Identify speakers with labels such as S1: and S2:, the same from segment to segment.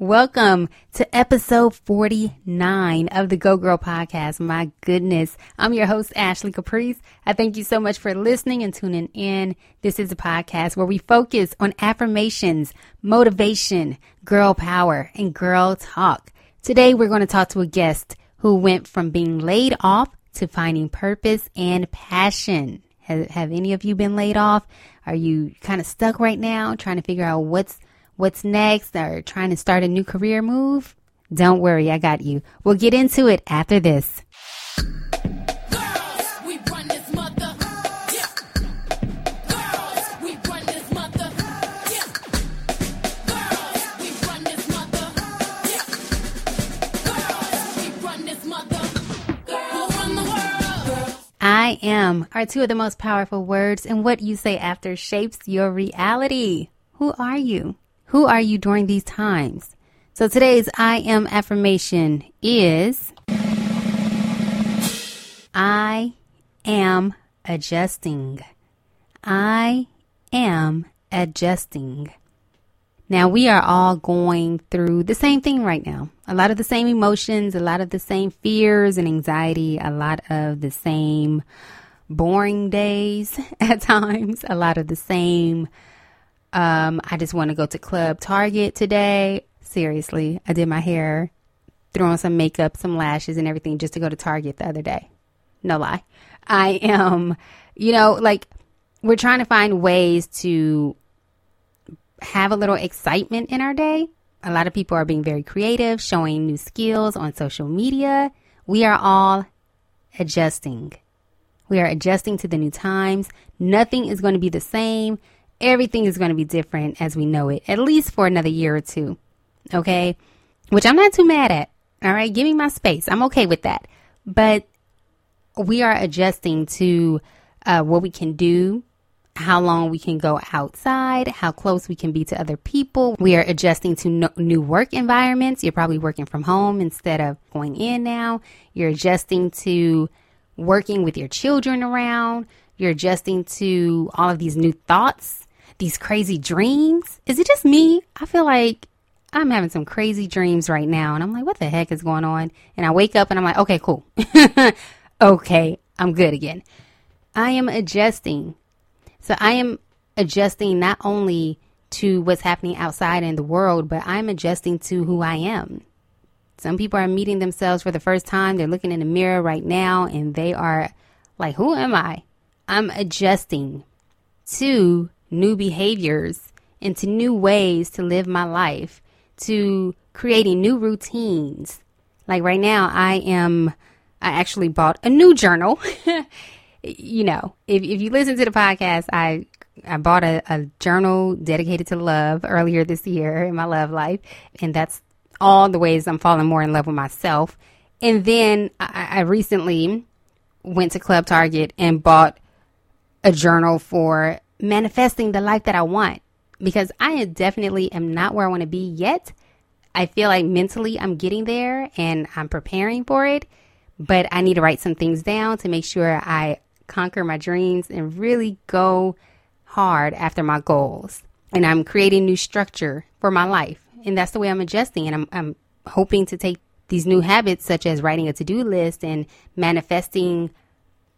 S1: Welcome to episode 49 of the Go Girl podcast. My goodness. I'm your host, Ashley Caprice. I thank you so much for listening and tuning in. This is a podcast where we focus on affirmations, motivation, girl power, and girl talk. Today, we're going to talk to a guest who went from being laid off to finding purpose and passion. Have, have any of you been laid off? Are you kind of stuck right now trying to figure out what's what's next or trying to start a new career move? Don't worry, I got you. We'll get into it after this. I am are two of the most powerful words, and what you say after shapes your reality. Who are you? Who are you during these times? So today's I am affirmation is I am adjusting. I am adjusting. Now we are all going through the same thing right now. A lot of the same emotions, a lot of the same fears and anxiety, a lot of the same boring days at times, a lot of the same um, I just want to go to Club Target today. Seriously, I did my hair, threw on some makeup, some lashes, and everything just to go to Target the other day. No lie. I am, you know, like we're trying to find ways to have a little excitement in our day. A lot of people are being very creative, showing new skills on social media. We are all adjusting. We are adjusting to the new times. Nothing is going to be the same everything is going to be different as we know it, at least for another year or two. Okay. Which I'm not too mad at. All right. Give me my space. I'm okay with that. But we are adjusting to uh, what we can do, how long we can go outside, how close we can be to other people. We are adjusting to no- new work environments. You're probably working from home instead of going in now. You're adjusting to working with your children around. You're adjusting to all of these new thoughts these crazy dreams. Is it just me? I feel like I'm having some crazy dreams right now. And I'm like, what the heck is going on? And I wake up and I'm like, okay, cool. okay, I'm good again. I am adjusting. So I am adjusting not only to what's happening outside in the world, but I'm adjusting to who I am. Some people are meeting themselves for the first time. They're looking in the mirror right now and they are like, who am I? I'm adjusting to new behaviors, into new ways to live my life, to creating new routines. Like right now, I am, I actually bought a new journal. you know, if, if you listen to the podcast, I, I bought a, a journal dedicated to love earlier this year in my love life. And that's all the ways I'm falling more in love with myself. And then I, I recently went to Club Target and bought a journal for manifesting the life that I want because I definitely am not where I want to be yet. I feel like mentally I'm getting there and I'm preparing for it, but I need to write some things down to make sure I conquer my dreams and really go hard after my goals. And I'm creating new structure for my life. And that's the way I'm adjusting. And I'm, I'm hoping to take these new habits, such as writing a to do list and manifesting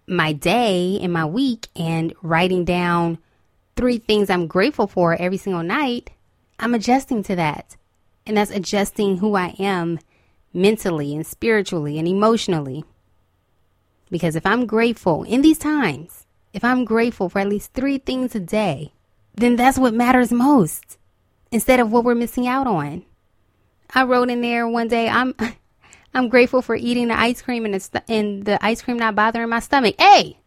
S1: my day and my week and writing down three things I'm grateful for every single night, I'm adjusting to that. And that's adjusting who I am mentally and spiritually and emotionally. Because if I'm grateful in these times, if I'm grateful for at least three things a day, then that's what matters most instead of what we're missing out on. I wrote in there one day, I'm I'm grateful for eating the ice cream and the, and the ice cream not bothering my stomach. Hey,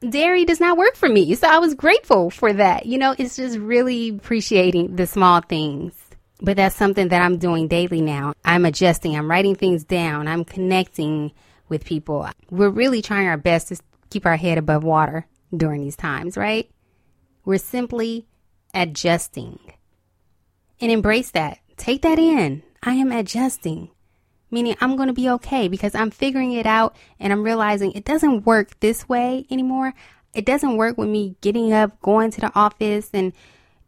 S1: dairy does not work for me. So I was grateful for that. You know, it's just really appreciating the small things. But that's something that I'm doing daily now. I'm adjusting, I'm writing things down, I'm connecting with people. We're really trying our best to keep our head above water during these times, right? We're simply adjusting. And embrace that. Take that in. I am adjusting meaning I'm going to be okay because I'm figuring it out and I'm realizing it doesn't work this way anymore. It doesn't work with me getting up, going to the office and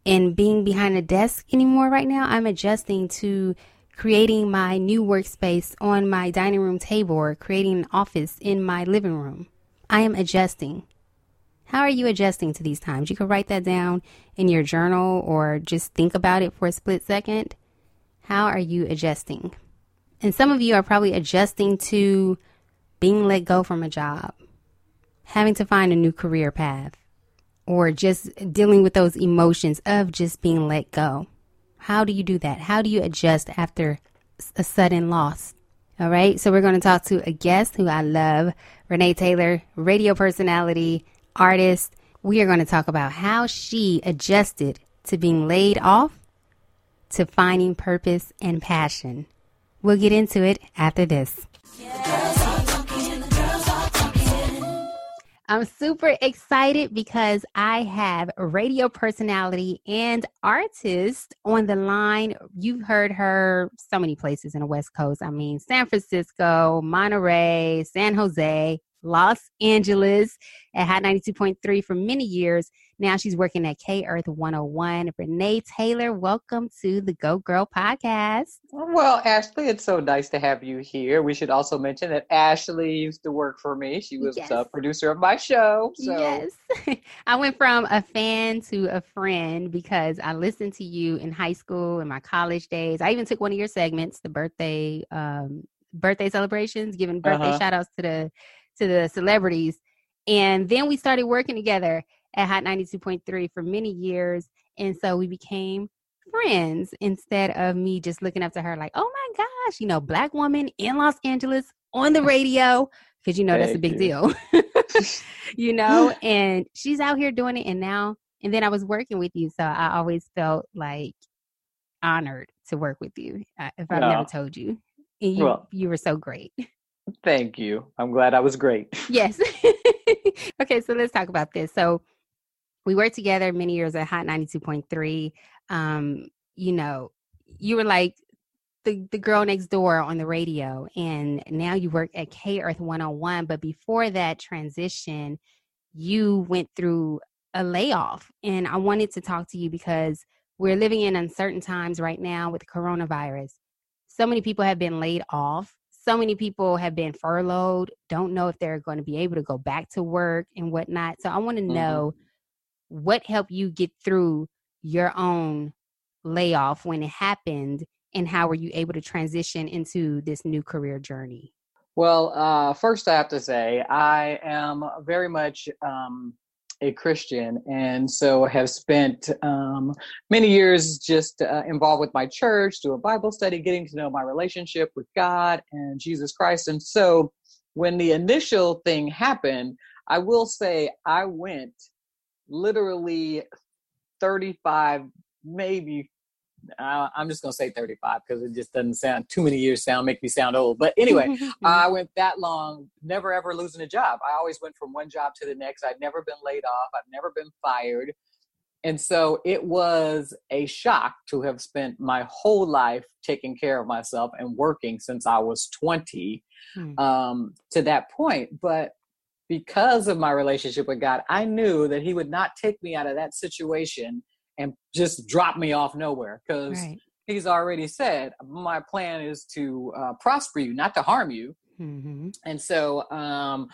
S1: and being behind a desk anymore right now. I'm adjusting to creating my new workspace on my dining room table or creating an office in my living room. I am adjusting. How are you adjusting to these times? You can write that down in your journal or just think about it for a split second. How are you adjusting? And some of you are probably adjusting to being let go from a job, having to find a new career path, or just dealing with those emotions of just being let go. How do you do that? How do you adjust after a sudden loss? All right, so we're going to talk to a guest who I love, Renee Taylor, radio personality, artist. We are going to talk about how she adjusted to being laid off to finding purpose and passion. We'll get into it after this. I'm super excited because I have radio personality and artist on the line. You've heard her so many places in the West Coast. I mean, San Francisco, Monterey, San Jose, Los Angeles at Hot 92.3 for many years. Now she's working at K Earth 101. Renee Taylor, welcome to the Go Girl podcast.
S2: Well, Ashley, it's so nice to have you here. We should also mention that Ashley used to work for me. She was yes. a producer of my show. So.
S1: Yes. I went from a fan to a friend because I listened to you in high school and my college days. I even took one of your segments, the birthday um, birthday celebrations, giving birthday uh-huh. shout outs to the to the celebrities. And then we started working together at Hot 92.3 for many years. And so we became friends instead of me just looking up to her like, oh my gosh, you know, black woman in Los Angeles on the radio. Cause you know, that's a big deal, you know, and she's out here doing it. And now, and then I was working with you. So I always felt like honored to work with you uh, if I've no. never told you. And you, well, you were so great.
S2: Thank you. I'm glad I was great.
S1: Yes. okay, so let's talk about this. So we worked together many years at Hot 92.3. Um, you know, you were like the, the girl next door on the radio, and now you work at K Earth 101. But before that transition, you went through a layoff. And I wanted to talk to you because we're living in uncertain times right now with the coronavirus. So many people have been laid off so many people have been furloughed, don't know if they're going to be able to go back to work and whatnot. So I want to mm-hmm. know what helped you get through your own layoff when it happened and how were you able to transition into this new career journey?
S2: Well, uh, first I have to say I am very much um, a Christian, and so have spent um, many years just uh, involved with my church, doing Bible study, getting to know my relationship with God and Jesus Christ. And so, when the initial thing happened, I will say I went literally 35, maybe uh, I'm just gonna say 35 because it just doesn't sound too many years sound make me sound old. But anyway, I went that long, never ever losing a job. I always went from one job to the next. I'd never been laid off. I've never been fired. And so it was a shock to have spent my whole life taking care of myself and working since I was 20 hmm. um, to that point. But because of my relationship with God, I knew that He would not take me out of that situation and just drop me off nowhere because right. he's already said my plan is to uh, prosper you not to harm you mm-hmm. and so um,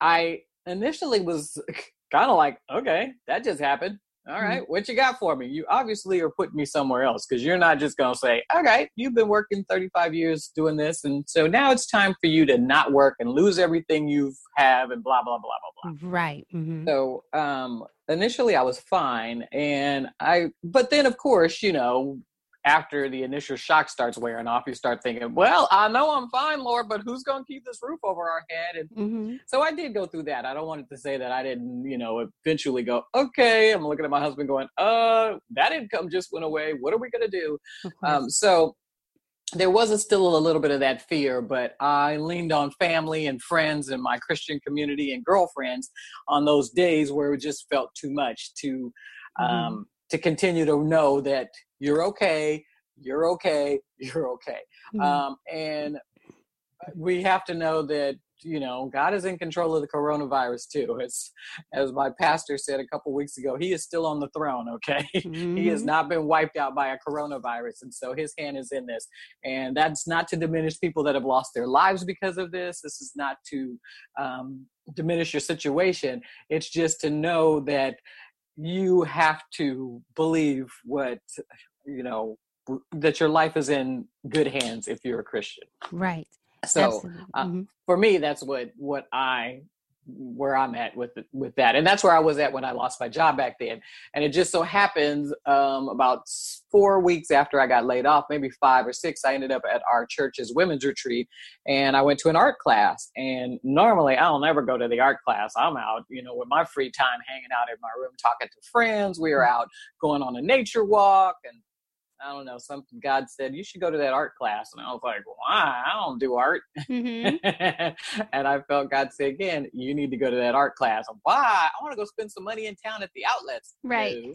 S2: i initially was kind of like okay that just happened all mm-hmm. what you got for me? You obviously are putting me somewhere else because you're not just going to say, okay, you've been working 35 years doing this. And so now it's time for you to not work and lose everything you have and blah, blah, blah, blah,
S1: blah. Right. Mm-hmm.
S2: So um, initially I was fine. And I, but then of course, you know, after the initial shock starts wearing off, you start thinking, well, I know I'm fine, Lord, but who's going to keep this roof over our head? And mm-hmm. so I did go through that. I don't want it to say that I didn't, you know, eventually go, okay, I'm looking at my husband going, uh, that income just went away. What are we going to do? Um, so there was a still a little bit of that fear, but I leaned on family and friends and my Christian community and girlfriends on those days where it just felt too much to, mm-hmm. um, to continue to know that you're okay, you're okay, you're okay. Mm-hmm. Um, and we have to know that you know, God is in control of the coronavirus too. As as my pastor said a couple weeks ago, he is still on the throne, okay? Mm-hmm. he has mm-hmm. not been wiped out by a coronavirus. And so his hand is in this. And that's not to diminish people that have lost their lives because of this. This is not to um, diminish your situation. It's just to know that you have to believe what, you know, that your life is in good hands if you're a Christian.
S1: Right.
S2: So uh, mm-hmm. for me, that's what what I where I'm at with with that, and that's where I was at when I lost my job back then. And it just so happens um, about four weeks after I got laid off, maybe five or six, I ended up at our church's women's retreat, and I went to an art class. And normally, I'll never go to the art class. I'm out, you know, with my free time, hanging out in my room, talking to friends. We were out going on a nature walk and I don't know, some God said, you should go to that art class. And I was like, why? I don't do art. Mm-hmm. and I felt God say again, you need to go to that art class. Why? I want to go spend some money in town at the outlets.
S1: Right.
S2: No,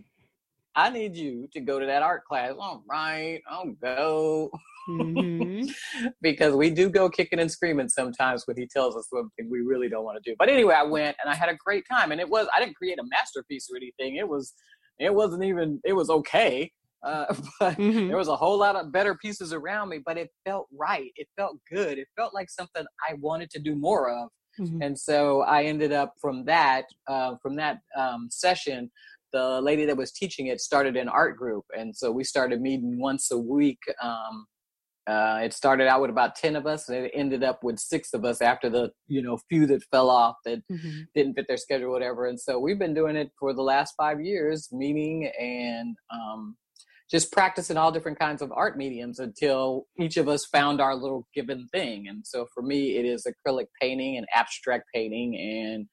S2: I need you to go to that art class. All right, I'll go. Mm-hmm. because we do go kicking and screaming sometimes when he tells us something we really don't want to do. But anyway, I went and I had a great time. And it was, I didn't create a masterpiece or anything. It was, it wasn't even, it was okay uh, but mm-hmm. there was a whole lot of better pieces around me, but it felt right. It felt good. It felt like something I wanted to do more of. Mm-hmm. And so I ended up from that, uh, from that um, session, the lady that was teaching it started an art group. And so we started meeting once a week. Um, uh, it started out with about 10 of us and it ended up with six of us after the you know few that fell off that mm-hmm. didn't fit their schedule whatever and so we've been doing it for the last five years meeting and um, just practicing all different kinds of art mediums until each of us found our little given thing. And so for me, it is acrylic painting and abstract painting, and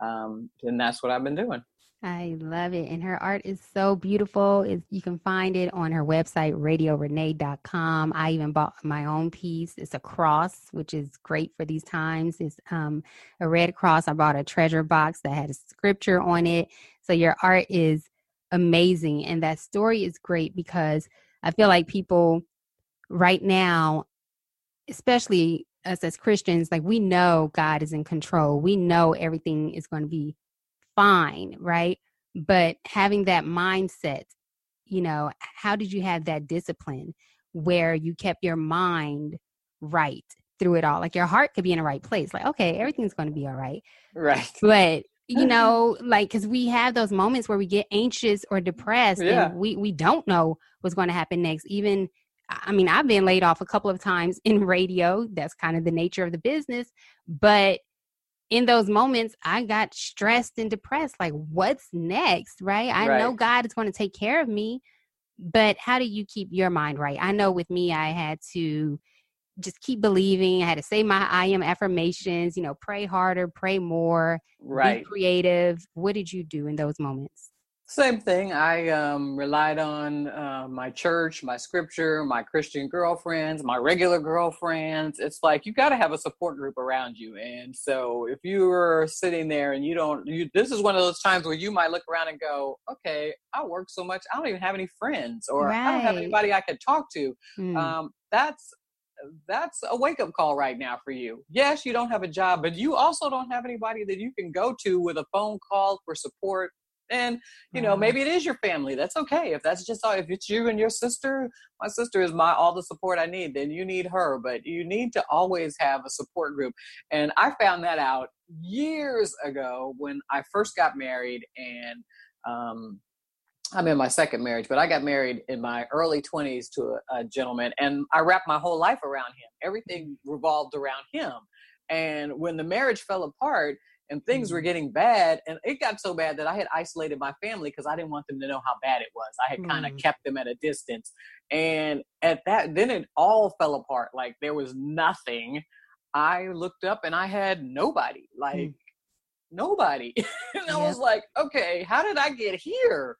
S2: um, and that's what I've been doing.
S1: I love it. And her art is so beautiful. It's, you can find it on her website, radiorenee.com. I even bought my own piece. It's a cross, which is great for these times. It's um, a red cross. I bought a treasure box that had a scripture on it. So your art is amazing. And that story is great because I feel like people right now, especially us as Christians, like we know God is in control. We know everything is going to be fine, right? But having that mindset, you know, how did you have that discipline where you kept your mind right through it all? Like your heart could be in the right place. Like, okay, everything's going to be all right.
S2: Right.
S1: But you know like because we have those moments where we get anxious or depressed yeah. and we we don't know what's going to happen next. Even i mean i've been laid off a couple of times in radio. That's kind of the nature of the business. But in those moments i got stressed and depressed like what's next right? I right. know god is going to take care of me but how do you keep your mind right? I know with me i had to just keep believing. I had to say my I am affirmations, you know, pray harder, pray more,
S2: right.
S1: be creative. What did you do in those moments?
S2: Same thing. I um, relied on uh, my church, my scripture, my Christian girlfriends, my regular girlfriends. It's like you got to have a support group around you. And so if you are sitting there and you don't, you this is one of those times where you might look around and go, "Okay, I work so much, I don't even have any friends, or right. I don't have anybody I could talk to." Mm. Um, that's that's a wake up call right now for you. Yes, you don't have a job, but you also don't have anybody that you can go to with a phone call for support. And you know, maybe it is your family. That's okay. If that's just all, if it's you and your sister, my sister is my all the support I need. Then you need her, but you need to always have a support group. And I found that out years ago when I first got married, and um, I'm in my second marriage, but I got married in my early 20s to a, a, gentleman, and I wrapped my whole life around him. Everything revolved around him. And when the marriage fell apart and things were mm-hmm. getting bad, and it got so bad that I had isolated my family because I didn't want them to know how bad it was. I had mm. kind of kept them at a distance. And at that, then it all fell apart. Like there was nothing. I looked up and I had nobody. Like, mm. nobody. and I was like, okay, how did I get here?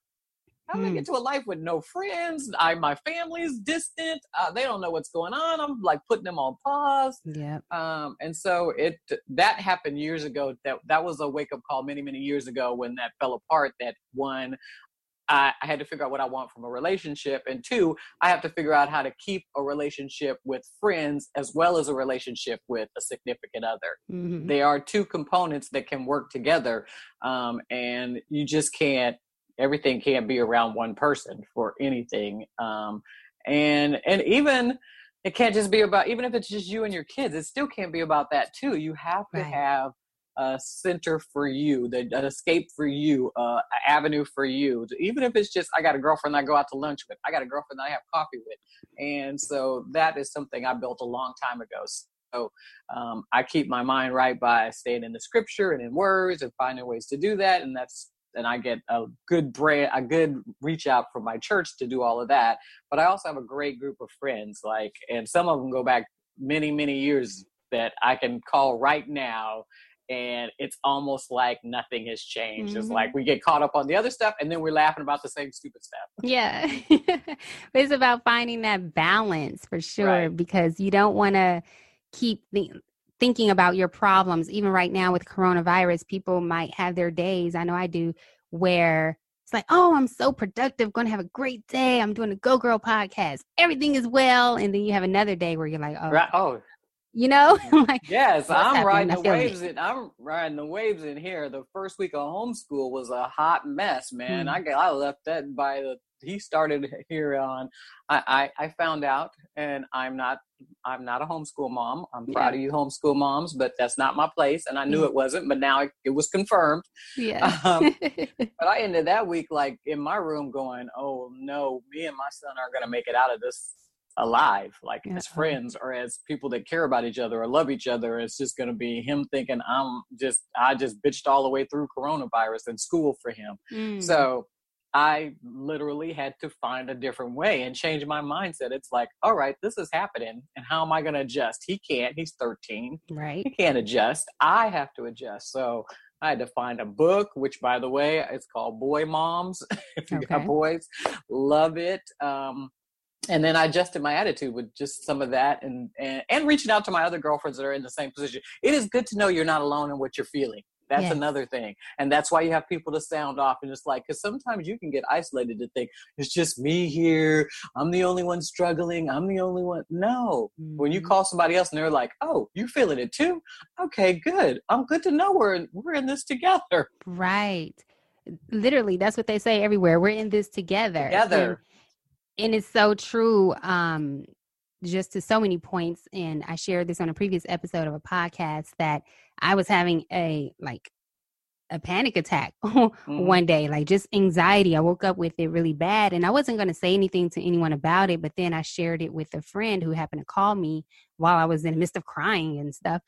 S2: How did mm. I get to a life with no friends? I my family's distant. Uh, they don't know what's going on. I'm like putting them on pause.
S1: Yeah.
S2: Um, and so it that happened years ago. That that was a wake up call many many years ago when that fell apart. That one, I, I, had to figure out what I want from a relationship. And two, I have to figure out how to keep a relationship with friends as well as a relationship with a significant other. Mm-hmm. They are two components that can work together. Um, and you just can't, everything can't be around one person for anything. Um, and, and even, it can't just be about, even if it's just you and your kids, it still can't be about that too. You have to right. have a center for you, the, an escape for you, uh, an avenue for you. Even if it's just, I got a girlfriend I go out to lunch with, I got a girlfriend I have coffee with. And so that is something I built a long time ago. So um, I keep my mind right by staying in the scripture and in words and finding ways to do that. And that's, and I get a good brand, a good reach out from my church to do all of that. But I also have a great group of friends, like, and some of them go back many, many years that I can call right now and it's almost like nothing has changed. Mm-hmm. It's like we get caught up on the other stuff and then we're laughing about the same stupid stuff.
S1: Yeah. it's about finding that balance for sure right. because you don't want to keep the, thinking about your problems. Even right now with coronavirus, people might have their days, I know I do, where it's like, oh, I'm so productive, going to have a great day. I'm doing a Go Girl podcast. Everything is well. And then you have another day where you're like, oh,
S2: right. oh
S1: you know
S2: like yes i'm riding the waves in, i'm riding the waves in here the first week of homeschool was a hot mess man mm. i got i left that by the he started here on I, I, I found out and i'm not i'm not a homeschool mom i'm yeah. proud of you homeschool moms but that's not my place and i knew mm. it wasn't but now it, it was confirmed
S1: yeah um,
S2: but i ended that week like in my room going oh no me and my son are going to make it out of this alive like yeah. as friends or as people that care about each other or love each other it's just going to be him thinking i'm just i just bitched all the way through coronavirus in school for him mm. so i literally had to find a different way and change my mindset it's like all right this is happening and how am i going to adjust he can't he's 13
S1: right
S2: he can't adjust i have to adjust so I had to find a book, which by the way, it's called Boy Moms. if you okay. got boys, love it. Um, and then I adjusted my attitude with just some of that and, and, and reaching out to my other girlfriends that are in the same position. It is good to know you're not alone in what you're feeling. That's yes. another thing. And that's why you have people to sound off and just like, because sometimes you can get isolated to think, it's just me here. I'm the only one struggling. I'm the only one. No. Mm-hmm. When you mm-hmm. call somebody else and they're like, oh, you feeling it too? Okay, good. I'm good to know we're, we're in this together.
S1: Right. Literally, that's what they say everywhere. We're in this together.
S2: Together.
S1: And and it's so true um just to so many points and i shared this on a previous episode of a podcast that i was having a like a panic attack mm-hmm. one day like just anxiety i woke up with it really bad and i wasn't going to say anything to anyone about it but then i shared it with a friend who happened to call me while i was in the midst of crying and stuff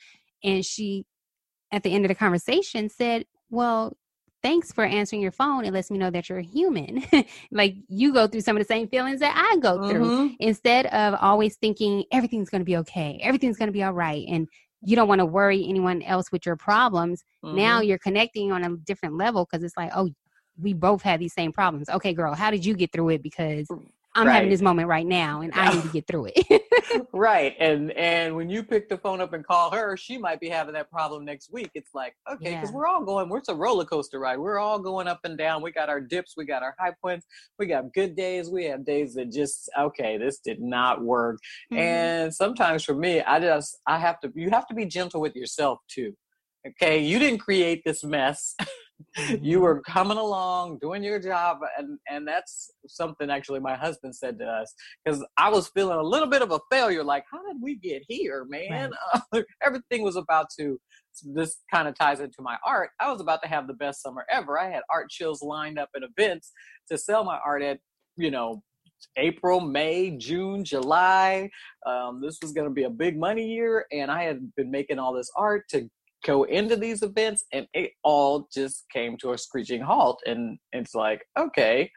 S1: and she at the end of the conversation said well thanks for answering your phone. It lets me know that you're human. like you go through some of the same feelings that I go mm-hmm. through instead of always thinking everything's going to be okay, everything's going to be all right. And you don't want to worry anyone else with your problems. Mm-hmm. Now you're connecting on a different level because it's like, oh, we both have these same problems. Okay, girl, how did you get through it? Because I'm right. having this moment right now and I need to get through
S2: it. right. And and when you pick the phone up and call her, she might be having that problem next week. It's like, okay, because yeah. we're all going, we're, it's a roller coaster ride. We're all going up and down. We got our dips, we got our high points, we got good days, we have days that just, okay, this did not work. Mm-hmm. And sometimes for me, I just I have to you have to be gentle with yourself too. Okay, you didn't create this mess. you were coming along doing your job and and that's something actually my husband said to us because i was feeling a little bit of a failure like how did we get here man right. uh, everything was about to this kind of ties into my art i was about to have the best summer ever i had art shows lined up at events to sell my art at you know April, May, June, July. Um, this was going to be a big money year, and I had been making all this art to go into these events and it all just came to a screeching halt and it's like okay.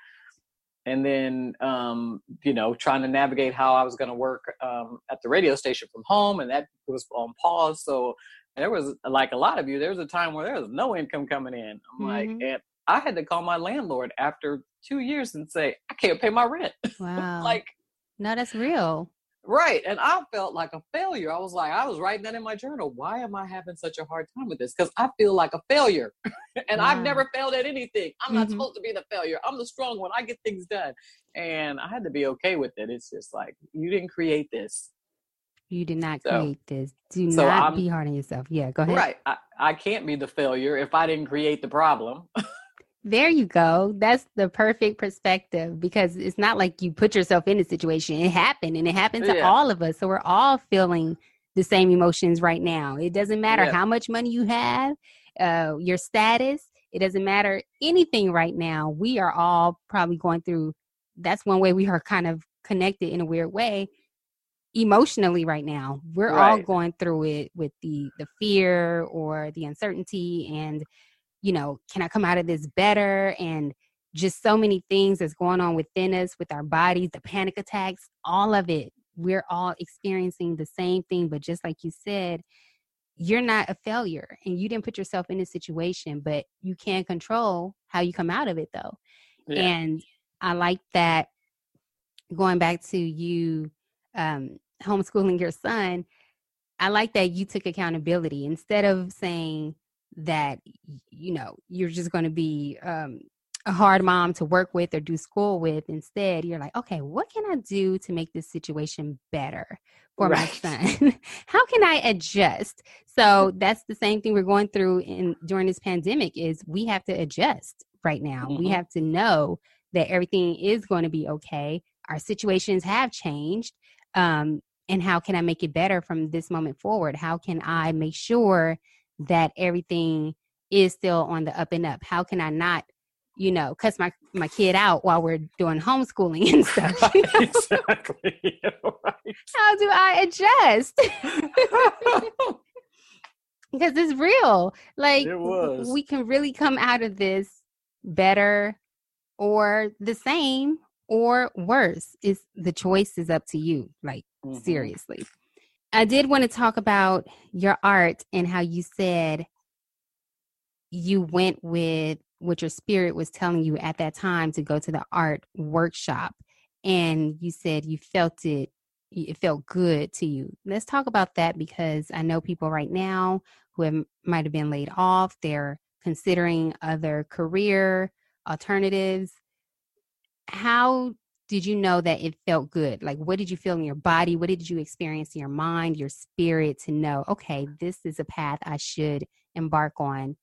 S2: And then um, you know trying to navigate how i was going to work um, at the radio station from home and that was on pause. So there was like a lot of you there was a time where there was no income coming in. I'm mm-hmm. like and i had to call my landlord after two years and say i can't pay my rent.
S1: Wow.
S2: Like
S1: no that's real
S2: Right. And I felt like a failure. I was like, I was writing that in my journal. Why am I having such a hard time with this? Because I feel like a failure. and wow. I've never failed at anything. I'm mm-hmm. not supposed to be the failure. I'm the strong one. I get things done. And I had to be okay with it. It's just like, you didn't create this.
S1: You did not so, create this. Do so not I'm, be hard on yourself. Yeah, go ahead.
S2: Right. I, I can't be the failure if I didn't create the problem.
S1: There you go. That's the perfect perspective because it's not like you put yourself in a situation. It happened and it happened to yeah. all of us. So we're all feeling the same emotions right now. It doesn't matter yeah. how much money you have, uh, your status, it doesn't matter anything right now. We are all probably going through that's one way we are kind of connected in a weird way emotionally right now. We're right. all going through it with the the fear or the uncertainty and you know, can I come out of this better? And just so many things that's going on within us with our bodies, the panic attacks, all of it. We're all experiencing the same thing. But just like you said, you're not a failure and you didn't put yourself in a situation, but you can control how you come out of it though. Yeah. And I like that going back to you um, homeschooling your son, I like that you took accountability instead of saying, that you know you're just going to be um, a hard mom to work with or do school with instead you're like okay what can i do to make this situation better for right. my son? How can i adjust? So that's the same thing we're going through in during this pandemic is we have to adjust right now. Mm-hmm. we have to know that everything is going to be okay. Our situations have changed um, and how can i make it better from this moment forward? How can i make sure that everything is still on the up and up? How can I not, you know, cuss my my kid out while we're doing homeschooling and stuff? exactly. right. How do I adjust? because it's real. Like it we can really come out of this better or the same or worse. Is the choice is up to you. Like mm-hmm. seriously. I did want to talk about your art and how you said you went with what your spirit was telling you at that time to go to the art workshop. And you said you felt it, it felt good to you. Let's talk about that because I know people right now who have, might have been laid off, they're considering other career alternatives. How did you know that it felt good? Like, what did you feel in your body? What did you experience in your mind, your spirit to know, okay, this is a path I should embark on?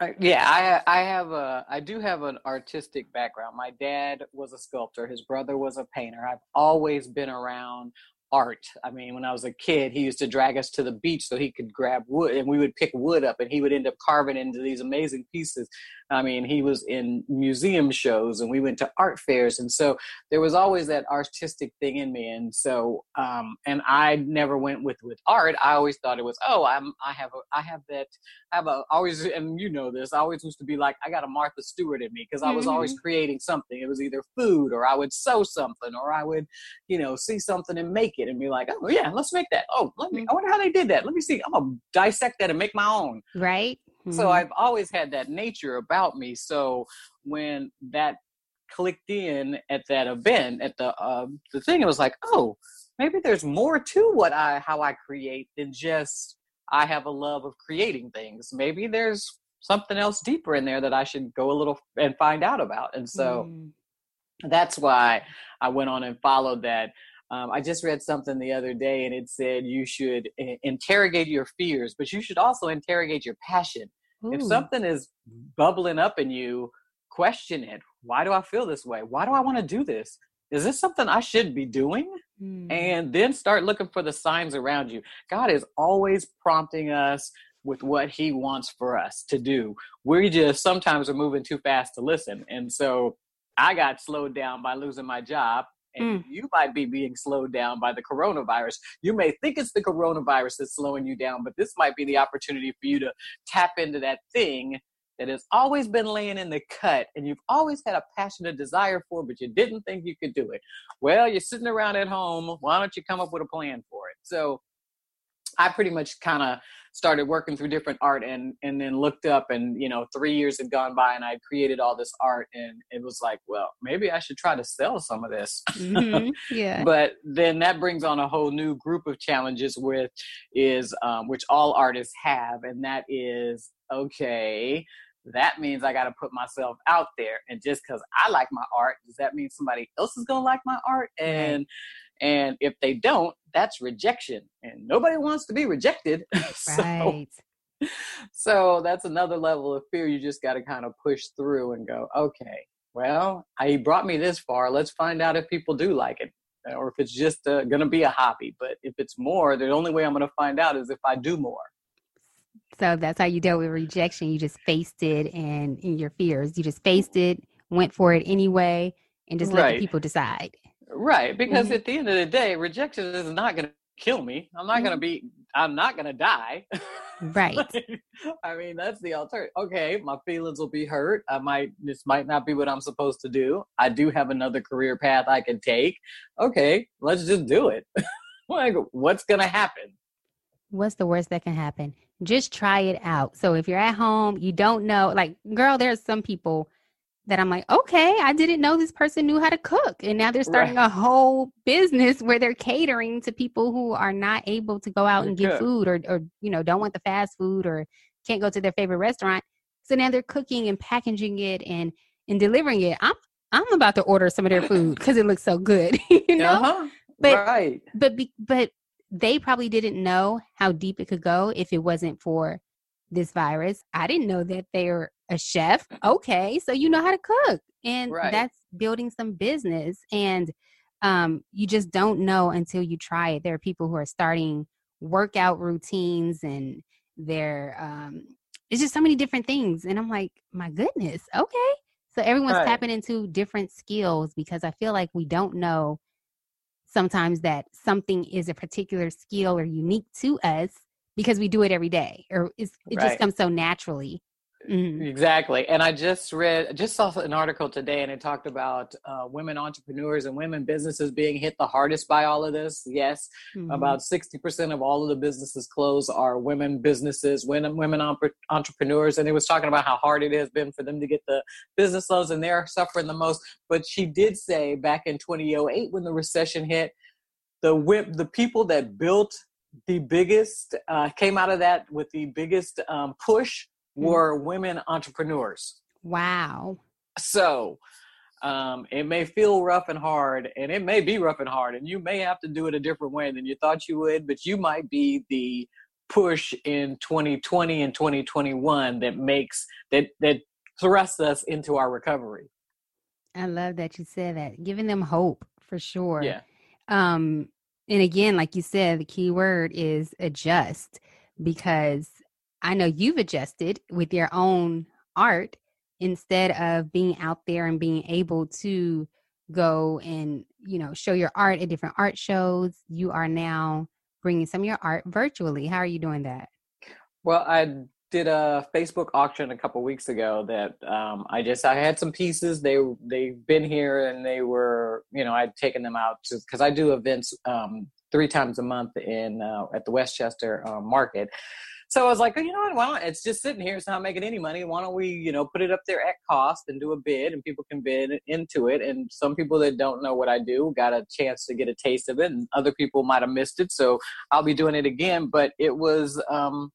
S2: Uh, yeah, I I have a I do have an artistic background. My dad was a sculptor. His brother was a painter. I've always been around art. I mean, when I was a kid, he used to drag us to the beach so he could grab wood and we would pick wood up and he would end up carving into these amazing pieces. I mean, he was in museum shows and we went to art fairs. And so there was always that artistic thing in me. And so, um, and I never went with, with art. I always thought it was, oh, I'm, I have, a, I have that, I have a, always, and you know this, I always used to be like, I got a Martha Stewart in me because I was mm-hmm. always creating something. It was either food or I would sew something or I would, you know, see something and make it and be like, oh yeah, let's make that. Oh, let me, I wonder how they did that. Let me see. I'm going to dissect that and make my own.
S1: Right.
S2: Mm-hmm. So I've always had that nature about me. So when that clicked in at that event, at the uh, the thing, it was like, oh, maybe there's more to what I how I create than just I have a love of creating things. Maybe there's something else deeper in there that I should go a little and find out about. And so mm. that's why I went on and followed that. Um, I just read something the other day and it said you should interrogate your fears, but you should also interrogate your passion. Ooh. If something is bubbling up in you, question it. Why do I feel this way? Why do I want to do this? Is this something I should be doing? Mm. And then start looking for the signs around you. God is always prompting us with what he wants for us to do. We just sometimes are moving too fast to listen. And so I got slowed down by losing my job and mm. you might be being slowed down by the coronavirus. You may think it's the coronavirus that's slowing you down, but this might be the opportunity for you to tap into that thing that has always been laying in the cut and you've always had a passionate desire for, but you didn't think you could do it. Well, you're sitting around at home. Why don't you come up with a plan for it? So I pretty much kind of started working through different art and and then looked up and you know three years had gone by and i created all this art and it was like well maybe i should try to sell some of this
S1: mm-hmm. yeah
S2: but then that brings on a whole new group of challenges with is um, which all artists have and that is okay that means I got to put myself out there. And just because I like my art, does that mean somebody else is gonna like my art? And and if they don't, that's rejection. And nobody wants to be rejected.
S1: Right.
S2: so, so that's another level of fear you just got to kind of push through and go, okay, well, he brought me this far. Let's find out if people do like it or if it's just uh, going to be a hobby. But if it's more, the only way I'm going to find out is if I do more.
S1: So that's how you dealt with rejection. You just faced it and in your fears. You just faced it, went for it anyway, and just let the people decide.
S2: Right, because mm-hmm. at the end of the day, rejection is not going to kill me. I'm not mm-hmm. going to be. I'm not going to die.
S1: Right.
S2: I mean, that's the alternative. Okay, my feelings will be hurt. I might. This might not be what I'm supposed to do. I do have another career path I can take. Okay, let's just do it. like, what's going to happen?
S1: What's the worst that can happen? Just try it out. So if you're at home, you don't know. Like, girl, there's some people that I'm like, okay, I didn't know this person knew how to cook. And now they're starting right. a whole business where they're catering to people who are not able to go out and get food or, or, you know, don't want the fast food or can't go to their favorite restaurant. So now they're cooking and packaging it and, and delivering it. I'm, I'm about to order some of their food because it looks so good, you know? Uh-huh. But, right. but, but they probably didn't know how deep it could go if it wasn't for this virus. I didn't know that they're a chef. Okay, so you know how to cook. And right. that's building some business. And um, you just don't know until you try it. There are people who are starting workout routines and they're um it's just so many different things. And I'm like, my goodness, okay. So everyone's right. tapping into different skills because I feel like we don't know sometimes that something is a particular skill or unique to us because we do it every day or it right. just comes so naturally
S2: Mm-hmm. Exactly. And I just read, just saw an article today and it talked about uh, women entrepreneurs and women businesses being hit the hardest by all of this. Yes, mm-hmm. about 60% of all of the businesses closed are women businesses, women, women entrepreneurs. And it was talking about how hard it has been for them to get the business loans and they're suffering the most. But she did say back in 2008 when the recession hit, the whip, the people that built the biggest, uh, came out of that with the biggest um, push. Were women entrepreneurs.
S1: Wow.
S2: So um, it may feel rough and hard, and it may be rough and hard, and you may have to do it a different way than you thought you would, but you might be the push in 2020 and 2021 that makes that that thrusts us into our recovery.
S1: I love that you said that, giving them hope for sure.
S2: Yeah.
S1: Um, and again, like you said, the key word is adjust because I know you've adjusted with your own art instead of being out there and being able to go and you know show your art at different art shows. You are now bringing some of your art virtually. How are you doing that?
S2: Well i did a facebook auction a couple weeks ago that um, i just i had some pieces. They they've been here and they were you know i'd taken them out because i do events um, three times a month in uh, at the westchester uh, market so I was like, oh, you know what? Why don't it's just sitting here? It's not making any money. Why don't we, you know, put it up there at cost and do a bid, and people can bid into it. And some people that don't know what I do got a chance to get a taste of it, and other people might have missed it. So I'll be doing it again. But it was um,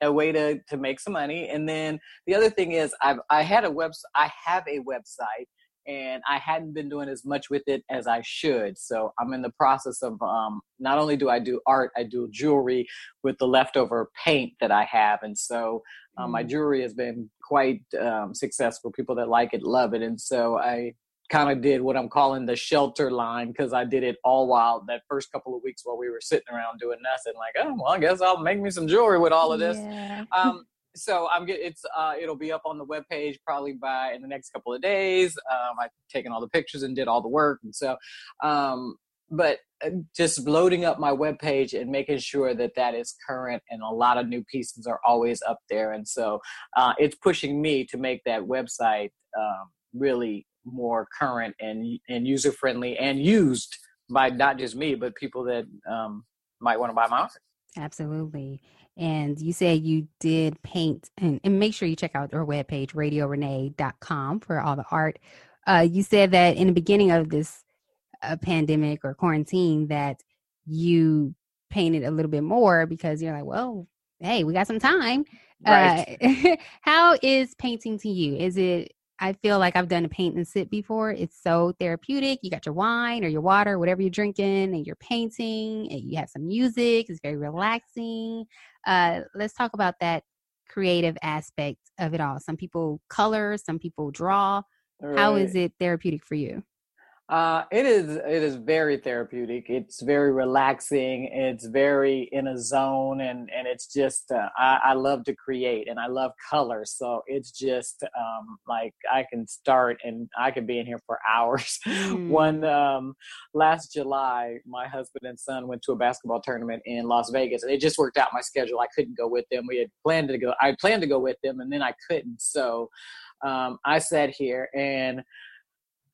S2: a way to to make some money. And then the other thing is, I've I had a website. I have a website and I hadn't been doing as much with it as I should. So I'm in the process of um, not only do I do art, I do jewelry with the leftover paint that I have, and so um, mm. my jewelry has been quite um, successful. People that like it love it, and so I kind of did what I'm calling the shelter line because I did it all while that first couple of weeks while we were sitting around doing nothing. Like, oh well, I guess I'll make me some jewelry with all of this. Yeah. Um, so I'm get it's uh, it'll be up on the web page probably by in the next couple of days. Um, I've taken all the pictures and did all the work, and so um, but uh, just loading up my web page and making sure that that is current and a lot of new pieces are always up there and so uh, it's pushing me to make that website um, really more current and and user friendly and used by not just me but people that um, might want to buy my art
S1: Absolutely. And you said you did paint, and, and make sure you check out our webpage, radiorenee.com, for all the art. Uh, you said that in the beginning of this uh, pandemic or quarantine, that you painted a little bit more because you're like, well, hey, we got some time. Right. Uh, how is painting to you? Is it I feel like I've done a paint and sit before. It's so therapeutic. You got your wine or your water, whatever you're drinking, and you're painting, and you have some music. It's very relaxing. Uh, let's talk about that creative aspect of it all. Some people color, some people draw. Right. How is it therapeutic for you?
S2: Uh, it is it is very therapeutic. It's very relaxing. It's very in a zone, and and it's just uh, I, I love to create, and I love color. So it's just um, like I can start, and I can be in here for hours. Mm. One um, last July, my husband and son went to a basketball tournament in Las Vegas, and it just worked out my schedule. I couldn't go with them. We had planned to go. I planned to go with them, and then I couldn't. So um, I sat here and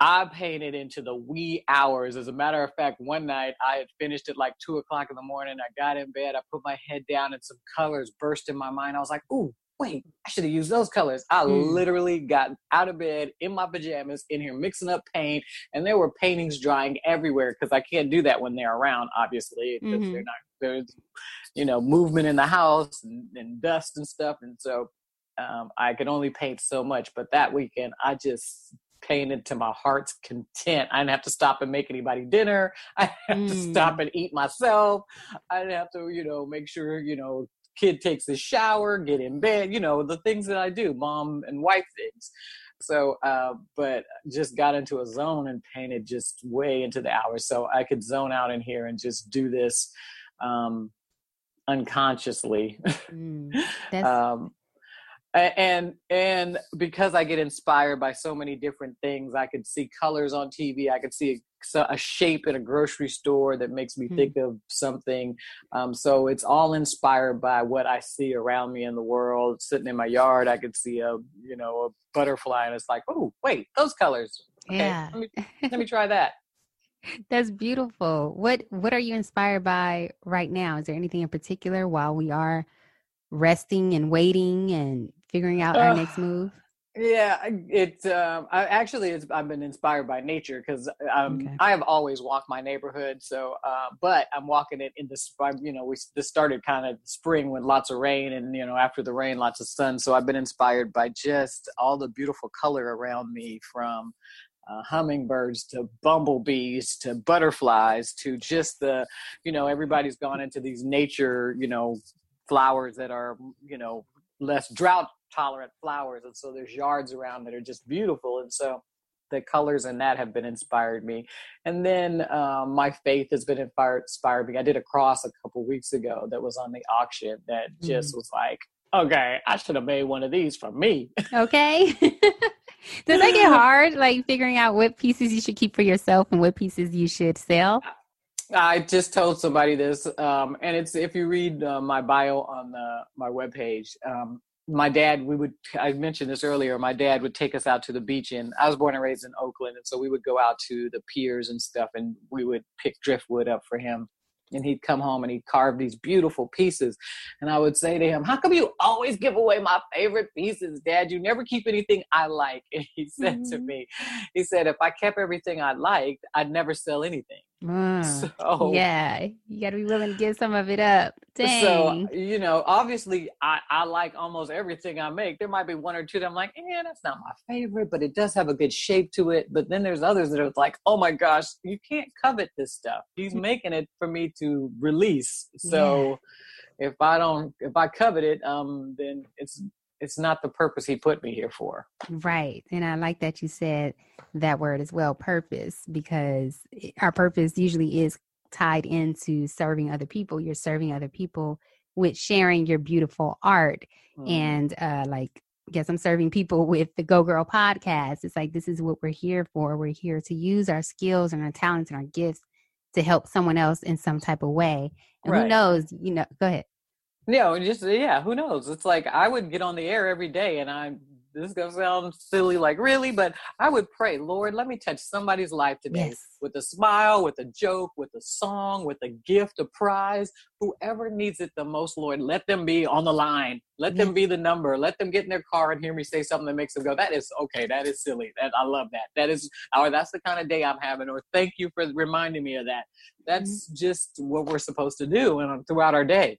S2: I painted into the wee hours. As a matter of fact, one night I had finished at like two o'clock in the morning. I got in bed, I put my head down, and some colors burst in my mind. I was like, ooh, wait, I should have used those colors. I mm. literally got out of bed in my pajamas in here mixing up paint, and there were paintings drying everywhere because I can't do that when they're around, obviously, because mm-hmm. they're not, there's, you know, movement in the house and, and dust and stuff. And so um, I could only paint so much. But that weekend, I just painted to my heart's content. I didn't have to stop and make anybody dinner. I didn't have mm. to stop and eat myself. I didn't have to, you know, make sure, you know, kid takes a shower, get in bed, you know, the things that I do, mom and wife things. So, uh, but just got into a zone and painted just way into the hours. So I could zone out in here and just do this um, unconsciously. Mm, um, and and because i get inspired by so many different things i could see colors on tv i could see a, a shape in a grocery store that makes me mm-hmm. think of something um, so it's all inspired by what i see around me in the world sitting in my yard i could see a you know a butterfly and it's like oh wait those colors okay yeah. let, me, let me try that
S1: that's beautiful what what are you inspired by right now is there anything in particular while we are resting and waiting and figuring out our uh, next move?
S2: Yeah, it's Um, I actually, it's, I've been inspired by nature because um, okay. I have always walked my neighborhood. So, uh, but I'm walking it in this. You know, we this started kind of spring with lots of rain, and you know, after the rain, lots of sun. So I've been inspired by just all the beautiful color around me, from uh, hummingbirds to bumblebees to butterflies to just the, you know, everybody's gone into these nature, you know, flowers that are, you know, less drought tolerant flowers and so there's yards around that are just beautiful and so the colors in that have been inspired me. And then um, my faith has been inspired, inspired me. I did a cross a couple weeks ago that was on the auction that just mm. was like okay i should have made one of these for me.
S1: Okay. Does that get hard like figuring out what pieces you should keep for yourself and what pieces you should sell
S2: I just told somebody this, um, and it's if you read uh, my bio on the, my webpage, um, my dad we would i mentioned this earlier my dad would take us out to the beach and i was born and raised in oakland and so we would go out to the piers and stuff and we would pick driftwood up for him and he'd come home and he'd carve these beautiful pieces and i would say to him how come you always give away my favorite pieces dad? You never keep anything i like. And he said mm-hmm. to me he said if i kept everything i liked i'd never sell anything
S1: mm. so yeah you got to be willing to give some of it up Dang.
S2: so you know obviously I, I like almost everything i make there might be one or two that i'm like yeah that's not my favorite but it does have a good shape to it but then there's others that are like oh my gosh you can't covet this stuff he's making it for me to release. So yeah. if I don't, if I covet it, um, then it's it's not the purpose he put me here for.
S1: Right. And I like that you said that word as well, purpose, because our purpose usually is tied into serving other people. You're serving other people with sharing your beautiful art. Mm. And uh like I guess I'm serving people with the Go Girl podcast. It's like this is what we're here for. We're here to use our skills and our talents and our gifts to help someone else in some type of way. And right. who knows, you know, go ahead.
S2: Yeah, just yeah, who knows? It's like I would get on the air every day and I'm this is gonna sound silly, like really, but I would pray, Lord, let me touch somebody's life today
S1: Yes.
S2: with a smile, with a joke, with a song, with a gift, a prize. Whoever needs it the most, Lord, let them be on the line. Let them be the number. Let them get in their car and hear me say something that makes them go, "That is okay. That is silly. That I love that. That is, or that's the kind of day I'm having." Or thank you for reminding me of that. Mm-hmm. That's just what we're supposed to do and um, throughout our day.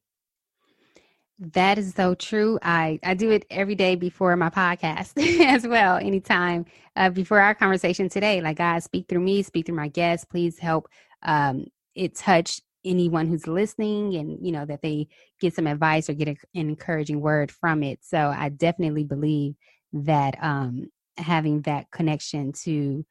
S1: That is so true. I, I do it every day before my podcast as well. Anytime uh, before our conversation today, like God, speak through me, speak through my guests. Please help um, it touch anyone who's listening, and you know that they get some advice or get a, an encouraging word from it. So I definitely believe that um, having that connection to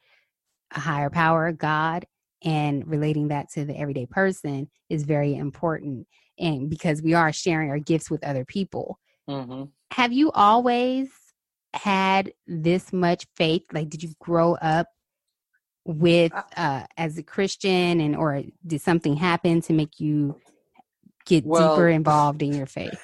S1: a higher power, God, and relating that to the everyday person is very important and because we are sharing our gifts with other people.
S2: hmm
S1: Have you always had this much faith? Like, did you grow up with uh, as a Christian, and or did something happen to make you get
S2: Well-
S1: deeper involved in your faith?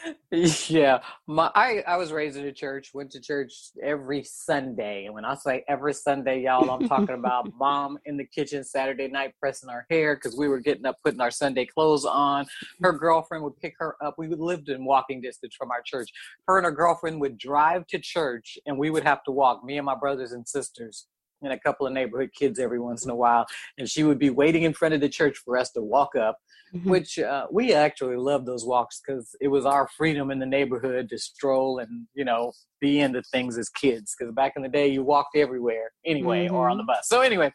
S2: Yeah, my I, I was raised in a church, went to church every Sunday. And when I say every Sunday, y'all, I'm talking about mom in the kitchen Saturday night pressing our hair because we were getting up, putting our Sunday clothes on. Her girlfriend would pick her up. We lived in walking distance from our church. Her and her girlfriend would drive to church, and we would have to walk, me and my brothers and sisters. And a couple of neighborhood kids every once in a while. And she would be waiting in front of the church for us to walk up
S1: Mhm.
S2: which uh, we actually loved those walks because it was our freedom in the neighborhood to stroll and you know be into things as kids because back in the day you walked everywhere anyway or on the bus so anyway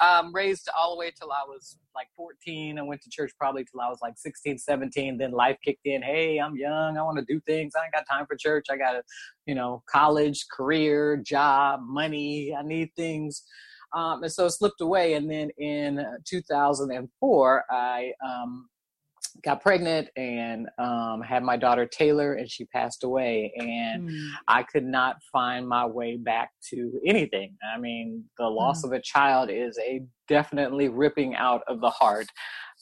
S2: um, raised all the way till i was like 14 i went to church probably till i was like 16 17 then life kicked in. Hey i'm young. I want to do things. I ain't got time for church. I got a you know college career job money. I need things. Um, and so it slipped away. And then in 2004, I um, got pregnant and um, had my daughter Taylor, and she passed away. And
S1: Mm.
S2: I could not find my way back to anything. I mean, the loss of a child is a definitely ripping out of the heart.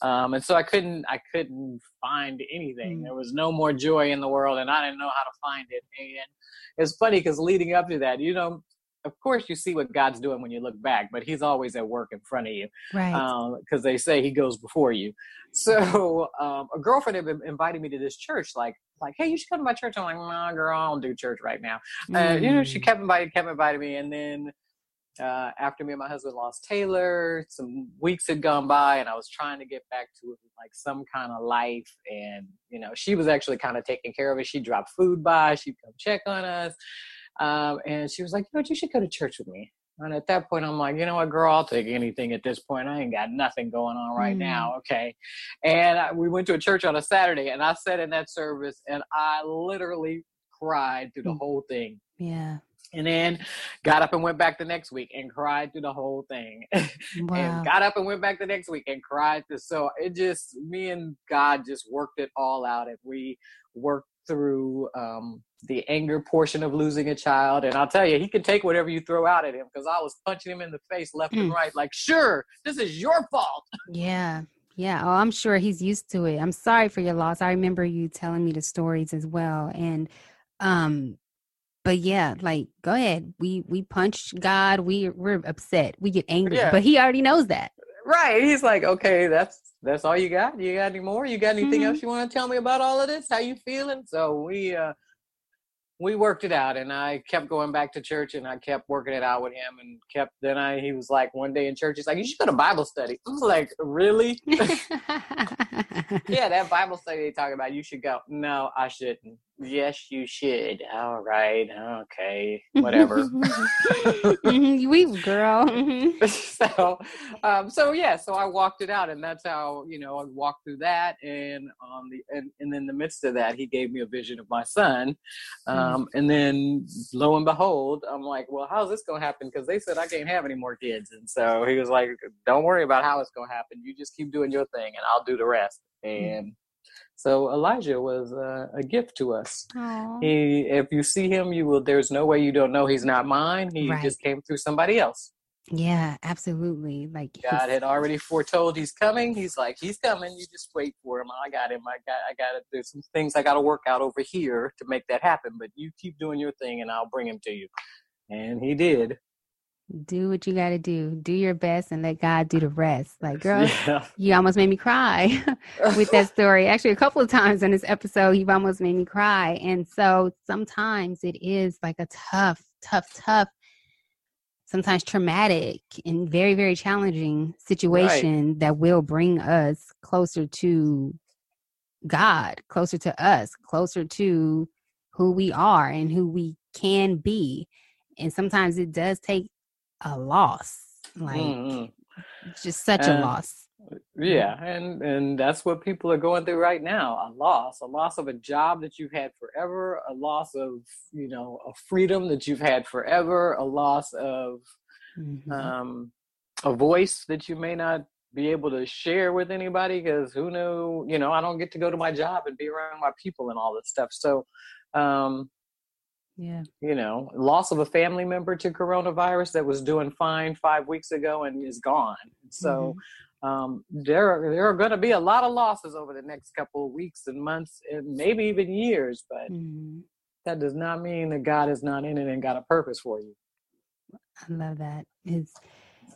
S2: Um, and so I couldn't, I couldn't find anything.
S1: Mm.
S2: There was no more joy in the world, and I didn't know how to find it. And it's funny because leading up to that, you know, of course you see what God's doing when you look back, but He's always at work in front of you
S1: Right.
S2: because they say he goes before you. So um, a girlfriend had been inviting me to this church, like, like, hey, you should come to my church. I'm like, nah, girl, I don't do church right now. Uh, you know, she
S1: Mm.
S2: kept inviting, kept inviting me, and then uh, after me and my husband lost Taylor, some weeks had gone by, and I was trying to get back to like some kind of life, and you know, she was actually kind of taking care of it. She dropped food by, she'd come check on us, um, and she was like, you know, what, you should go to church with me. And at that point, I'm like, you know what, girl, I'll take anything at this point. I ain't got nothing going on right
S1: Mm.
S2: now. Okay. And I, we went to a church on a Saturday, and I sat in that service, and I literally cried through the
S1: Mm.
S2: whole thing.
S1: Yeah.
S2: And then got up and went back the next week and cried through the whole thing.
S1: Wow.
S2: and got up and went back the next week and cried. Through. So it just, me and God just worked it all out. And we worked through um, the anger portion of losing a child. And I'll tell you, he can take whatever you throw out at him because I was punching him in the face left and
S1: Mm.
S2: right, like, sure, this is your fault.
S1: Yeah. Yeah. Oh, I'm sure he's used to it. I'm sorry for your loss. I remember you telling me the stories as well. And um but yeah, like go ahead. We we punch God. We we're upset. We get angry.
S2: Yeah.
S1: But he already knows that.
S2: Right. He's like, okay, that's that's all you got. You got any more? You got anything
S1: Mhm.
S2: else you want to tell me about all of this? How you feeling? So we uh we worked it out and I kept going back to church and I kept working it out with him and kept then I he was like one day in church, he's like, You should go to Bible study. I was like, Really? yeah, that Bible study they talk about, you should go. No, I shouldn't. Yes, you should. All right, okay, whatever.
S1: Mhm, we girl. Mhm.
S2: so um so yeah so i walked it out and that's how you know i walked through that and um the and, and in the midst of that he gave me a vision of my son um and then lo and behold i'm like well how's this gonna happen because they said i can't have any more kids and so he was like don't worry about how it's gonna happen you just keep doing your thing and i'll do the rest and so elijah was uh, a gift to us
S1: Aw.
S2: he if you see him you will there's no way you don't know he's not mine he
S1: Right.
S2: just came through somebody else
S1: Yeah, absolutely. Like
S2: God had already foretold he's coming. He's like, he's coming. You just wait for him. I got him. I got, I got to, there's some things I got to work out over here to make that happen. But you keep doing your thing and I'll bring him to you. And he did.
S1: Do what you got to do. Do your best and let God do the rest. Like, girl, yeah. you almost made me cry with that story. Actually, a couple of times in this episode, you've almost made me cry. And so sometimes it is like a tough, tough, tough sometimes traumatic and very very challenging situation right. that will bring us closer to god closer to us closer to who we are and who we can be and sometimes it does take a loss like mm-hmm. just such and, a loss
S2: yeah and and that's what people are going through right now a loss a loss of a job that you've had forever a loss of you know a freedom that you've had forever a loss of mm-hmm. um a voice that you may not be able to share with anybody because who knew you know i don't get to go to my job and be around my people and all this stuff so um
S1: yeah.
S2: you know loss of a family member to coronavirus that was doing fine five weeks ago and is gone. So mm-hmm. um, there are, there are going to be a lot of losses over the next couple of weeks and months and maybe even years but mm-hmm. that does not mean that god is not in it and got a purpose for you.
S1: I love that. It's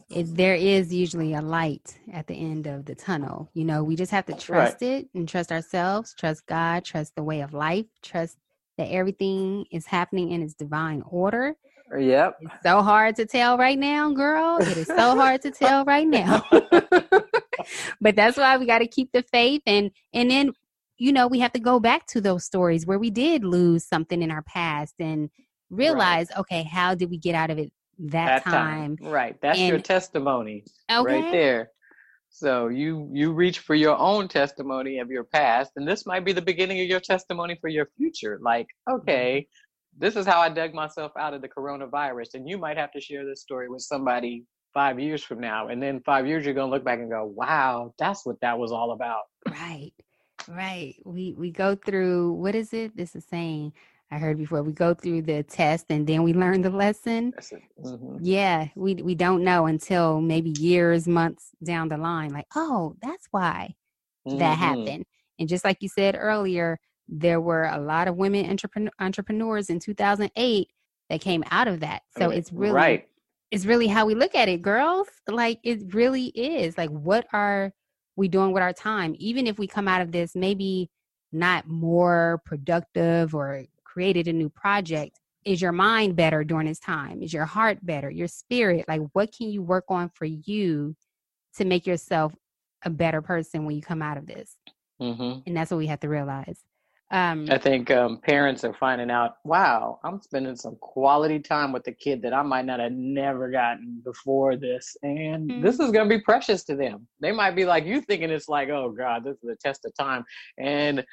S1: it, there is usually a light at the end of the tunnel. You know we just have to trust right. it and trust ourselves trust god trust the way of life trust that everything is happening in its divine order uh,
S2: Yep.
S1: It's so hard to tell right now, girl. It is so hard to tell right now. but that's why we got to keep the faith and and then you know, we have to go back to those stories where we did lose something in our past and realize, right. okay, how did we get out of it that, that time?
S2: time? Right. That's and, your testimony okay. right there. So you you reach for your own testimony of your past, and this might be the beginning of your testimony for your future. Like, okay, mm-hmm. this is how I dug myself out of the coronavirus. And you might have to share this story with somebody five years from now. And then five years, you're to look back and go, wow, that's what that was all about.
S1: Right. Right. We, we go through, what is it? This is saying, I heard before we go through the test and then we learn the lesson. Mm-hmm. Yeah, we we don't know until maybe years, months down the line. Like, oh, that's why mm-hmm. that happened. And just like you said earlier, there were a lot of women entrepreneur, entrepreneurs in 2008 that came out of that. So it's really right. it's really how we look at it, girls. Like it really is. Like what are we doing with our time? Even if we come out of this maybe not more productive or created a new project, is your mind better during this time? Is your heart better? Your spirit? Like what can you work on for you to make yourself a better person when you come out of this? Mm-hmm. And that's what we have to realize.
S2: Um, I think um, parents are finding out, wow, I'm spending some quality time with the kid that I might not have never gotten before this. And mm-hmm. this is going to be precious to them. They might be like you thinking it's like, oh God, this is a test of time. And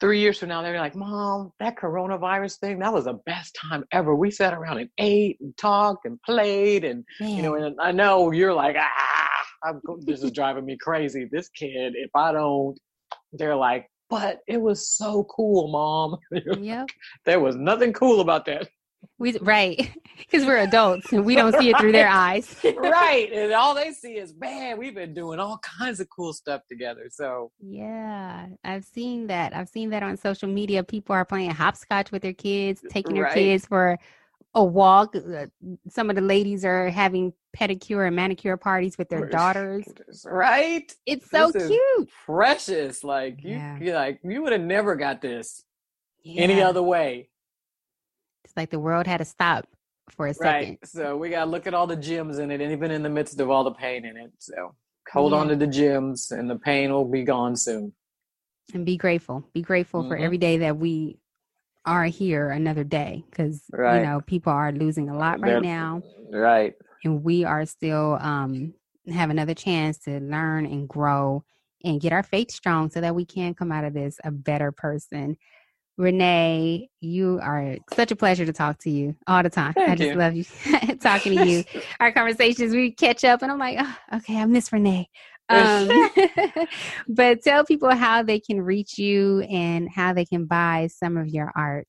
S2: three years from now, they're like, Mom, that coronavirus thing, that was the best time ever. We sat around and ate and talked and played. And, Man. you know, and I know you're like, ah, I'm, this is driving me crazy. This kid, if I don't, they're like, but it was so cool, mom.
S1: Yep.
S2: there was nothing cool about that.
S1: We right because we're adults and we don't see it through their eyes.
S2: right, and all they see is man, we've been doing all kinds of cool stuff together. So
S1: yeah, I've seen that. I've seen that on social media. People are playing hopscotch with their kids, taking their right. kids for a walk. Uh, some of the ladies are having pedicure and manicure parties with their daughters.
S2: Right?
S1: It's so this cute.
S2: Precious. Like you yeah. like you would have never got this yeah. any other way.
S1: It's like the world had to stop for a second. Right.
S2: So we gotta look at all the gems in it and even in the midst of all the pain in it. So hold yeah. on to the gems and the pain will be gone soon.
S1: And be grateful. Be grateful mm-hmm. for every day that we are here another day because right. you know people are losing a lot right They're, now
S2: right
S1: and we are still um have another chance to learn and grow and get our faith strong so that we can come out of this a better person renee you are such a pleasure to talk to you all the time
S2: Thank
S1: i just
S2: you.
S1: love you talking to you our conversations we catch up and i'm like oh, okay i miss renee um, but tell people how they can reach you and how they can buy some of your art.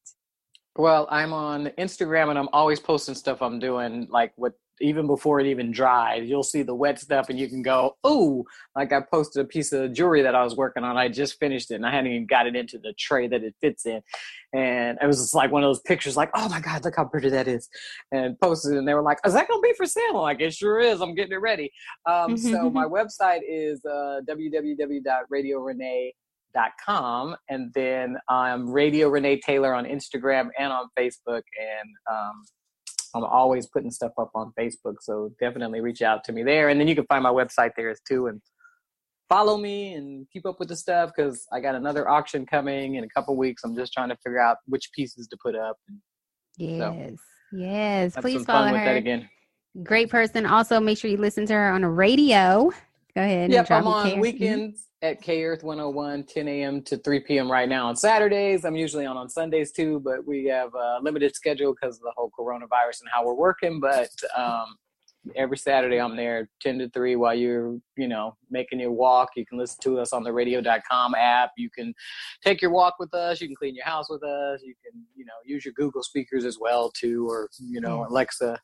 S2: Well, I'm on Instagram and I'm always posting stuff I'm doing, like with even before it even dries. You'll see the wet stuff and you can go, oh, like I posted a piece of jewelry that I was working on. I just finished it and I hadn't even got it into the tray that it fits in. And it was just like one of those pictures, like, oh my God, look how pretty that is. And posted it and they were like, is that going to be for sale? I'm like, it sure is. I'm getting it ready. Um, so my website is uh, www.radiorenee.com and then I'm Radio Renee Taylor on Instagram and on Facebook and um, I'm always putting stuff up on Facebook, so definitely reach out to me there. And then you can find my website there as too, and follow me and keep up with the stuff because I got another auction coming in a couple weeks. I'm just trying to figure out which pieces to put up.
S1: yes, so, yes. Please follow her. again. Great person. Also, make sure you listen to her on the radio. Go ahead.
S2: Yep, I'm on weekends at K Earth 101, 10 a.m. to 3 p.m. right now on Saturdays. I'm usually on on Sundays too, but we have a limited schedule because of the whole coronavirus and how we're working. But um, every Saturday I'm there 10 to 3 while you're, you know, making your walk. You can listen to us on the radio.com app. You can take your walk with us. You can clean your house with us. You can, you know, use your Google speakers as well too, or, you know, Alexa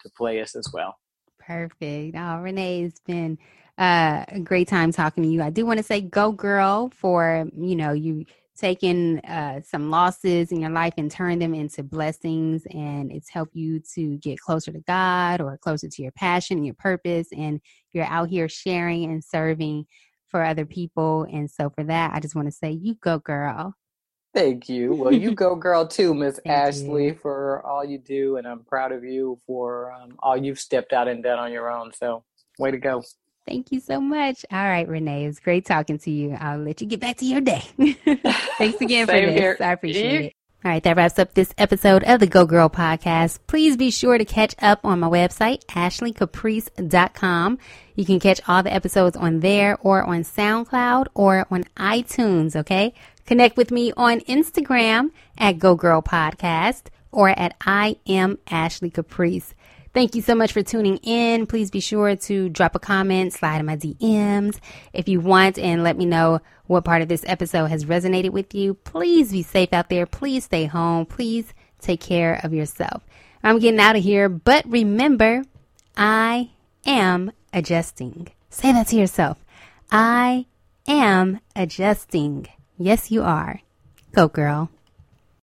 S2: to play us as well.
S1: Perfect. Oh, Renee, it's been uh, a great time talking to you. I do want to say go girl for, you know, you taking uh, some losses in your life and turn them into blessings and it's helped you to get closer to God or closer to your passion and your purpose and you're out here sharing and serving for other people and so for that I just want to say you go girl.
S2: Thank you. Well, you go girl too, Miss Ashley, you. for all you do and I'm proud of you for um, all you've stepped out and done on your own. So, way to go.
S1: Thank you so much. All right, Renee, it was great talking to you. I'll let you get back to your day. Thanks again for this. Here. I appreciate it. All right, that wraps up this episode of the Go Girl podcast. Please be sure to catch up on my website, ashleycaprice.com. You can catch all the episodes on there or on SoundCloud or on iTunes, okay? Connect with me on Instagram at Go Girl Podcast or at I am Ashley Caprice. Thank you so much for tuning in. Please be sure to drop a comment, slide in my DMs if you want, and let me know what part of this episode has resonated with you. Please be safe out there. Please stay home. Please take care of yourself. I'm getting out of here, but remember, I am adjusting. Say that to yourself. I am adjusting. Yes, you are. Go, girl.